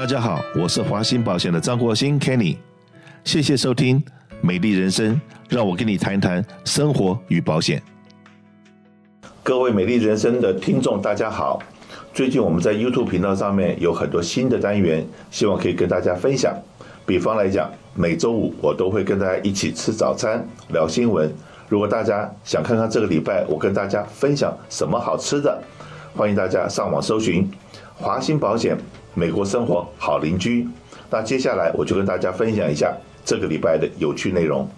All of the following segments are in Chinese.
大家好，我是华兴保险的张国兴 Kenny，谢谢收听美丽人生，让我跟你谈一谈生活与保险。各位美丽人生的听众，大家好，最近我们在 YouTube 频道上面有很多新的单元，希望可以跟大家分享。比方来讲，每周五我都会跟大家一起吃早餐，聊新闻。如果大家想看看这个礼拜我跟大家分享什么好吃的，欢迎大家上网搜寻华兴保险。美国生活好邻居，那接下来我就跟大家分享一下这个礼拜的有趣内容。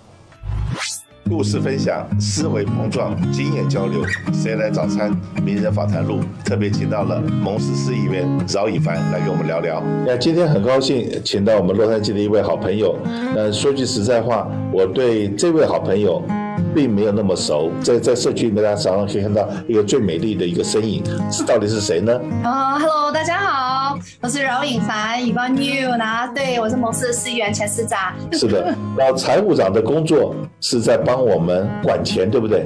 故事分享、思维碰撞、经验交流。谁来早餐？名人访谈录特别请到了蒙氏市议员饶以凡来跟我们聊聊。那今天很高兴请到我们洛杉矶的一位好朋友。那说句实在话，我对这位好朋友并没有那么熟。在在社区里面，大家常常可以看到一个最美丽的一个身影，是到底是谁呢？啊、uh,，Hello，大家好。我是饶颖凡，Yvonne Yu 呢？对，我是蒙氏市议员前司长。是的，然后财务长的工作是在帮我们管钱，对不对？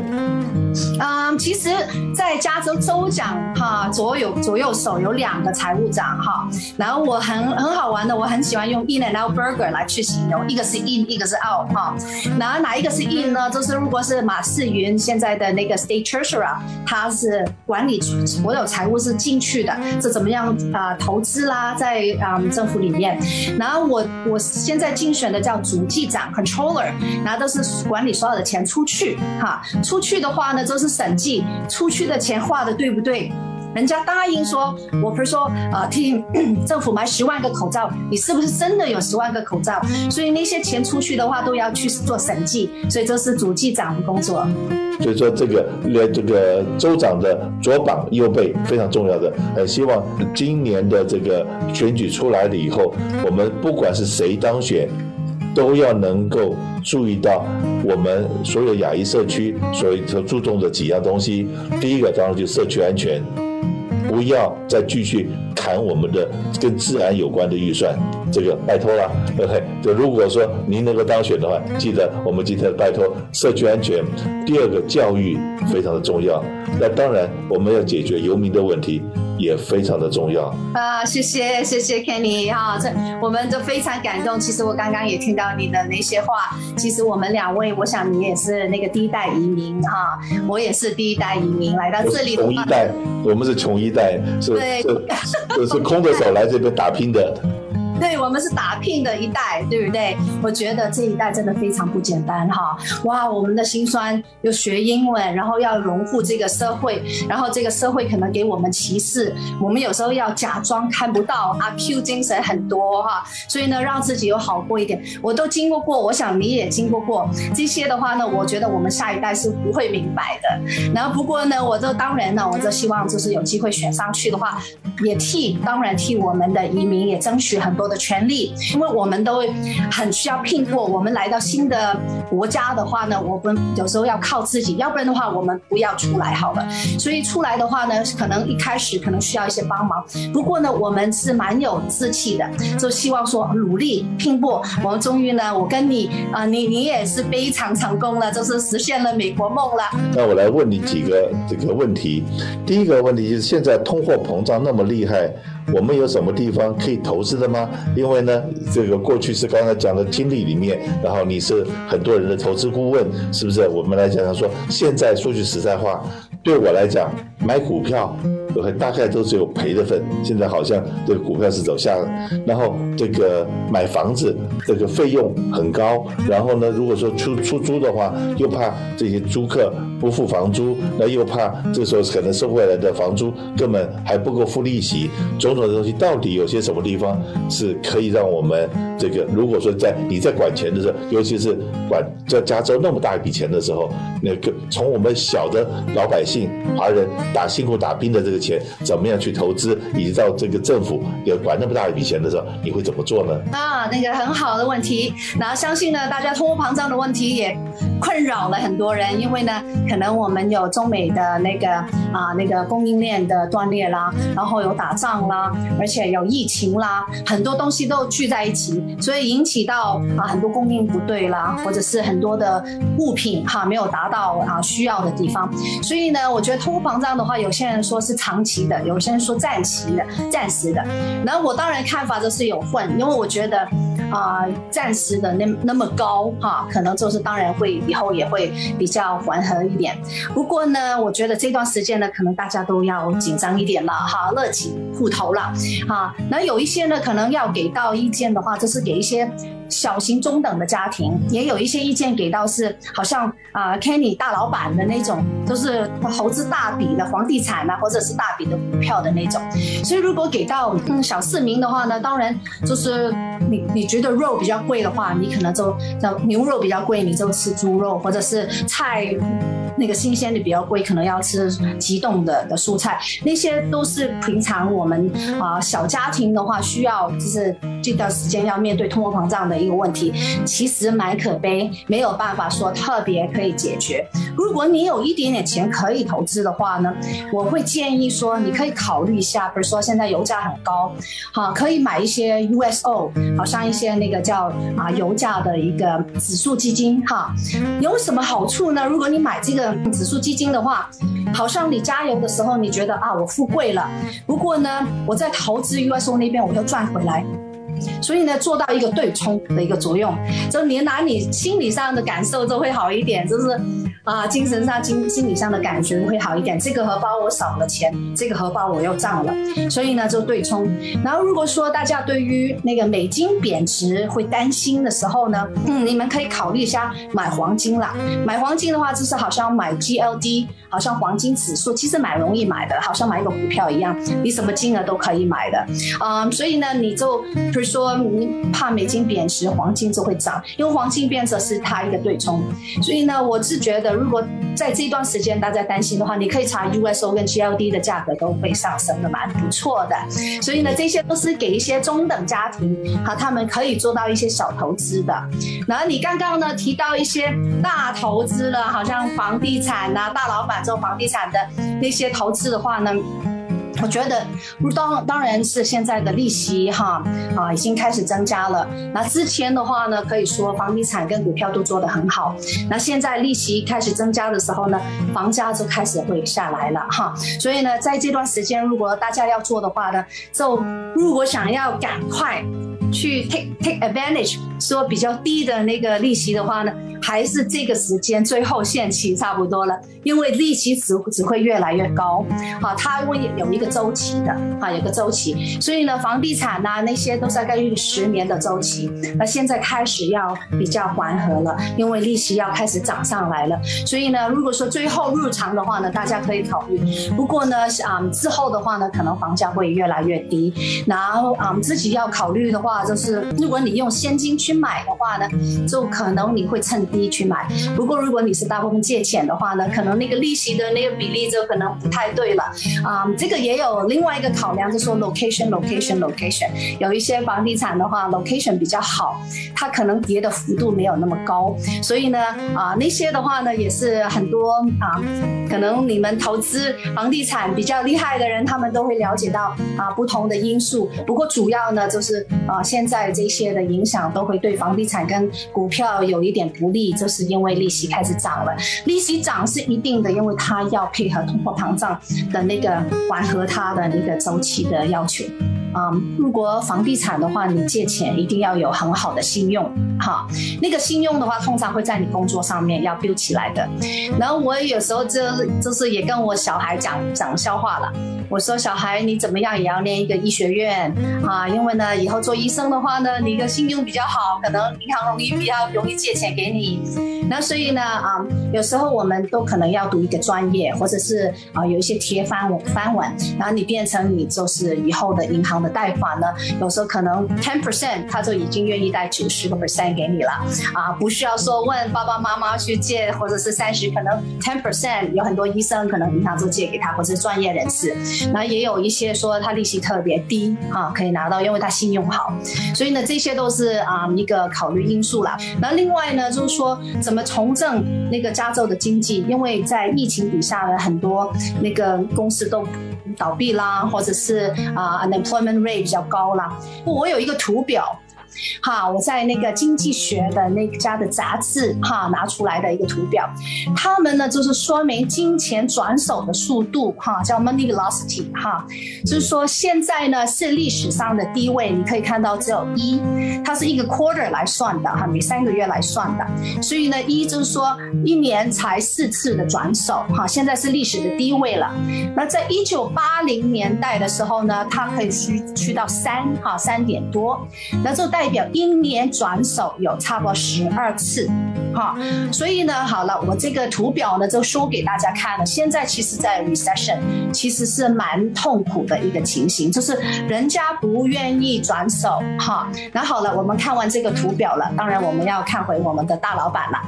嗯，其实，在加州州长哈左右左右手有两个财务长哈，然后我很很好玩的，我很喜欢用 In and Out Burger 来去形容，一个是 In，一个是 Out 哈。然后哪一个是 In 呢？就是如果是马世云现在的那个 State Treasurer，他是管理所有财务是进去的，是怎么样啊、投资啦，在啊、嗯、政府里面。然后我我现在竞选的叫主计长 Controller，然后都是管理所有的钱出去哈，出去的话呢。都是审计出去的钱花的对不对？人家答应说，我不是说呃替 政府买十万个口罩，你是不是真的有十万个口罩？所以那些钱出去的话都要去做审计，所以这是主计长的工作。所以说这个连这个州长的左膀右臂非常重要的，呃希望今年的这个选举出来了以后，我们不管是谁当选。都要能够注意到我们所有亚裔社区所以所注重的几样东西。第一个当然就是社区安全，不要再继续砍我们的跟治安有关的预算，这个拜托了。OK，就如果说您能够当选的话，记得我们今天拜托社区安全。第二个教育非常的重要，那当然我们要解决游民的问题。也非常的重要啊！谢谢谢谢 Kenny 哈，这我们都非常感动。其实我刚刚也听到你的那些话。其实我们两位，我想你也是那个第一代移民哈，我也是第一代移民来到这里。穷一代，我们是穷一代，是对是，是空着手来这边打拼的。对，我们是打拼的一代，对不对？我觉得这一代真的非常不简单哈！哇，我们的辛酸，又学英文，然后要融入这个社会，然后这个社会可能给我们歧视，我们有时候要假装看不到，阿 Q 精神很多哈，所以呢，让自己有好过一点。我都经过过，我想你也经过过这些的话呢，我觉得我们下一代是不会明白的。然后不过呢，我就当然呢，我就希望就是有机会选上去的话，也替当然替我们的移民也争取很多的权利，因为我们都很需要拼搏。我们来到新的国家的话呢，我们有时候要靠自己，要不然的话，我们不要出来好了。所以出来的话呢，可能一开始可能需要一些帮忙。不过呢，我们是蛮有志气的，就希望说努力拼搏。我们终于呢，我跟你啊、你你也是非常成功了，就是实现了美国梦了。那我来问你几个这个问题。第一个问题就是现在通货膨胀那么厉害。我们有什么地方可以投资的吗？因为呢，这个过去是刚才讲的经历里面，然后你是很多人的投资顾问，是不是？我们来讲讲说，现在说句实在话，对我来讲，买股票。大概都只有赔的份，现在好像这个股票是走下了，然后这个买房子这个费用很高，然后呢，如果说出出租的话，又怕这些租客不付房租，那又怕这时候可能收回来的房租根本还不够付利息，种种的东西，到底有些什么地方是可以让我们这个，如果说在你在管钱的时候，尤其是管在加州那么大一笔钱的时候，那个从我们小的老百姓华人打辛苦打拼的这个钱。怎么样去投资，以及到这个政府要管那么大一笔钱的时候，你会怎么做呢？啊，那个很好的问题。然后相信呢，大家通货膨胀的问题也困扰了很多人，因为呢，可能我们有中美的那个啊那个供应链的断裂啦，然后有打仗啦，而且有疫情啦，很多东西都聚在一起，所以引起到啊很多供应不对啦，或者是很多的物品哈没有达到啊需要的地方。所以呢，我觉得通货膨胀的话，有些人说是长。长期的，有些人说暂期的、暂时的。然后我当然看法就是有混，因为我觉得啊、暂时的那那么高哈、可能就是当然会以后也会比较缓和一点。不过呢，我觉得这段时间呢，可能大家都要紧张一点了哈，勒紧裤头了哈。那有一些呢，可能要给到意见的话，就是给一些。小型中等的家庭也有一些意见给到，是好像啊、呃、Kenny 大老板的那种，都是投资大笔的房地产啊，或者是大笔的股票的那种。所以如果给到嗯小市民的话呢，当然就是你你觉得肉比较贵的话，你可能就像牛肉比较贵，你就吃猪肉，或者是菜那个新鲜的比较贵，可能要吃急冻的的蔬菜。那些都是平常我们啊、呃、小家庭的话需要，就是这段时间要面对通货膨胀的。一个问题其实蛮可悲，没有办法说特别可以解决。如果你有一点点钱可以投资的话呢，我会建议说你可以考虑一下，比如说现在油价很高，哈，可以买一些 USO，好像一些那个叫啊油价的一个指数基金，哈，有什么好处呢？如果你买这个指数基金的话，好像你加油的时候你觉得啊我富贵了，不过呢我在投资 USO 那边我又赚回来。所以呢，做到一个对冲的一个作用，就你拿你心理上的感受就会好一点，就是。啊，精神上、心心理上的感觉会好一点。这个荷包我少了钱，这个荷包我又涨了，所以呢就对冲。然后如果说大家对于那个美金贬值会担心的时候呢，嗯，你们可以考虑一下买黄金啦。买黄金的话，就是好像买 GLD，好像黄金指数，其实蛮容易买的，好像买一个股票一样，你什么金额都可以买的。嗯，所以呢，你就说你怕美金贬值，黄金就会涨，因为黄金变成是它一个对冲。所以呢，我是觉得。如果在这段时间大家担心的话，你可以查 USO 跟 GLD 的价格都会上升的，蛮不错的。所以呢，这些都是给一些中等家庭，好，他们可以做到一些小投资的。然后你刚刚呢提到一些大投资了，好像房地产呐、大老板做房地产的那些投资的话呢？我觉得，当当然是现在的利息哈啊已经开始增加了。那之前的话呢，可以说房地产跟股票都做得很好。那现在利息开始增加的时候呢，房价就开始会下来了哈。所以呢，在这段时间，如果大家要做的话呢，就如果想要赶快去 take take advantage，说比较低的那个利息的话呢。还是这个时间最后限期差不多了，因为利息只只会越来越高，好，它会有一个周期的，啊，有个周期，所以呢，房地产呐、那些都是大概一个十年的周期，那现在开始要比较缓和了，因为利息要开始涨上来了，所以呢，如果说最后入场的话呢，大家可以考虑，不过呢，啊、之后的话呢，可能房价会越来越低，然后啊、自己要考虑的话，就是如果你用现金去买的话呢，就可能你会趁。去买，不过如果你是大部分借钱的话呢，可能那个利息的那个比例就可能不太对了啊、这个也有另外一个考量，就说 location location location，有一些房地产的话 location 比较好，它可能跌的幅度没有那么高，所以呢啊那些的话呢也是很多啊，可能你们投资房地产比较厉害的人，他们都会了解到啊不同的因素。不过主要呢就是啊现在这些的影响都会对房地产跟股票有一点不利。就是因为利息开始涨了，利息涨是一定的，因为它要配合通货膨胀的那个缓和它的那个周期的要求。嗯，如果房地产的话，你借钱一定要有很好的信用，哈，那个信用的话，通常会在你工作上面要 build 起来的。然后我有时候就就是也跟我小孩讲讲笑话了。我说小孩，你怎么样也要念一个医学院啊，因为呢，以后做医生的话呢，你的信用比较好，可能银行容易比较容易借钱给你。那所以呢，啊，有时候我们都可能要读一个专业，或者是啊有一些铁饭碗饭碗，然后你变成你就是以后的银行贷款呢，有时候可能 ten percent 他就已经愿意贷九十个 percent 给你了，啊，不需要说问爸爸妈妈去借，或者是三十，可能 ten percent 有很多医生可能银行就借给他，或者是专业人士。那也有一些说他利息特别低啊，可以拿到，因为他信用好，所以呢，这些都是啊一个考虑因素啦。那另外呢，就是说怎么重振那个加州的经济，因为在疫情底下呢，很多那个公司都倒闭啦，或者是啊 unemployment rate 比较高啦。我有一个图表。哈，我在那个经济学的那家的杂志哈拿出来的一个图表，他们呢就是说明金钱转手的速度哈，叫 money velocity 哈，就是说现在呢是历史上的低位，你可以看到只有一，它是一个 quarter 来算的哈，每三个月来算的，所以呢一就是说一年才四次的转手哈，现在是历史的低位了。那在一九八零年代的时候呢，它可以去去到三哈三点多，那就代表一年转手有差不多十二次。哈，所以呢，好了，我这个图表呢就说给大家看了。现在其实，在 recession 其实是蛮痛苦的一个情形，就是人家不愿意转手哈。那好了，我们看完这个图表了，当然我们要看回我们的大老板了。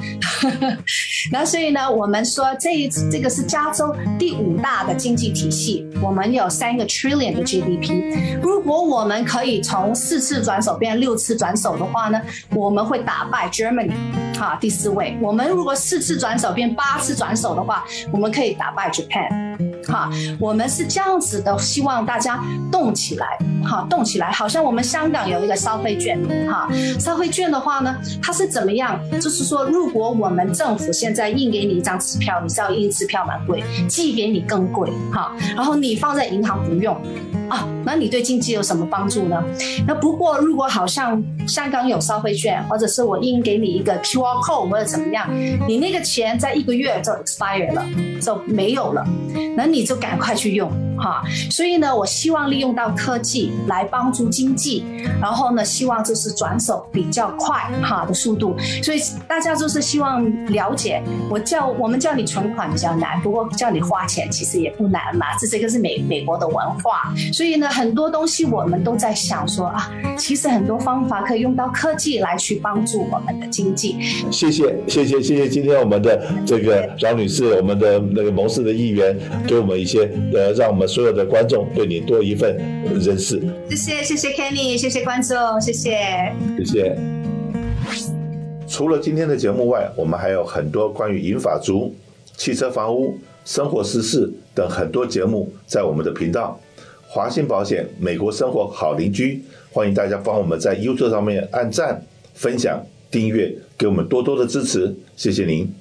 那所以呢，我们说这一次这个是加州第五大的经济体系，我们有三个 trillion 的 GDP。如果我们可以从四次转手变六次转手的话呢，我们会打败 Germany 哈，第四位。我们如果四次转手变八次转手的话，我们可以打败 Japan。哈，我们是这样子的，希望大家动起来，哈，动起来。好像我们香港有一个消费券，哈，消费券的话呢，它是怎么样？就是说，如果我们政府现在印给你一张支票，你知道印支票蛮贵，寄给你更贵，哈，然后你放在银行不用。啊，那你对经济有什么帮助呢？那不过如果好像香港有消费券，或者是我印给你一个 QR code 或者怎么样，你那个钱在一个月就 expire 了，就没有了，那你就赶快去用。哈。所以呢，我希望利用到科技来帮助经济，然后呢，希望就是转手比较快哈的速度。所以大家就是希望了解，我叫我们叫你存款比较难，不过叫你花钱其实也不难嘛。这这个是美美国的文化。所以呢，很多东西我们都在想说啊，其实很多方法可以用到科技来去帮助我们的经济。谢谢，谢谢，谢谢今天我们的这个饶女士，我们的那个谋士的议员，给我们一些呃，让我们所有的观众对你多一份认识。谢谢，谢谢 Kenny，谢谢观众，谢谢，谢谢。除了今天的节目外，我们还有很多关于银发族、汽车、房屋、生活时事等很多节目在我们的频道。华信保险，美国生活好邻居，欢迎大家帮我们在 YouTube 上面按赞、分享、订阅，给我们多多的支持，谢谢您。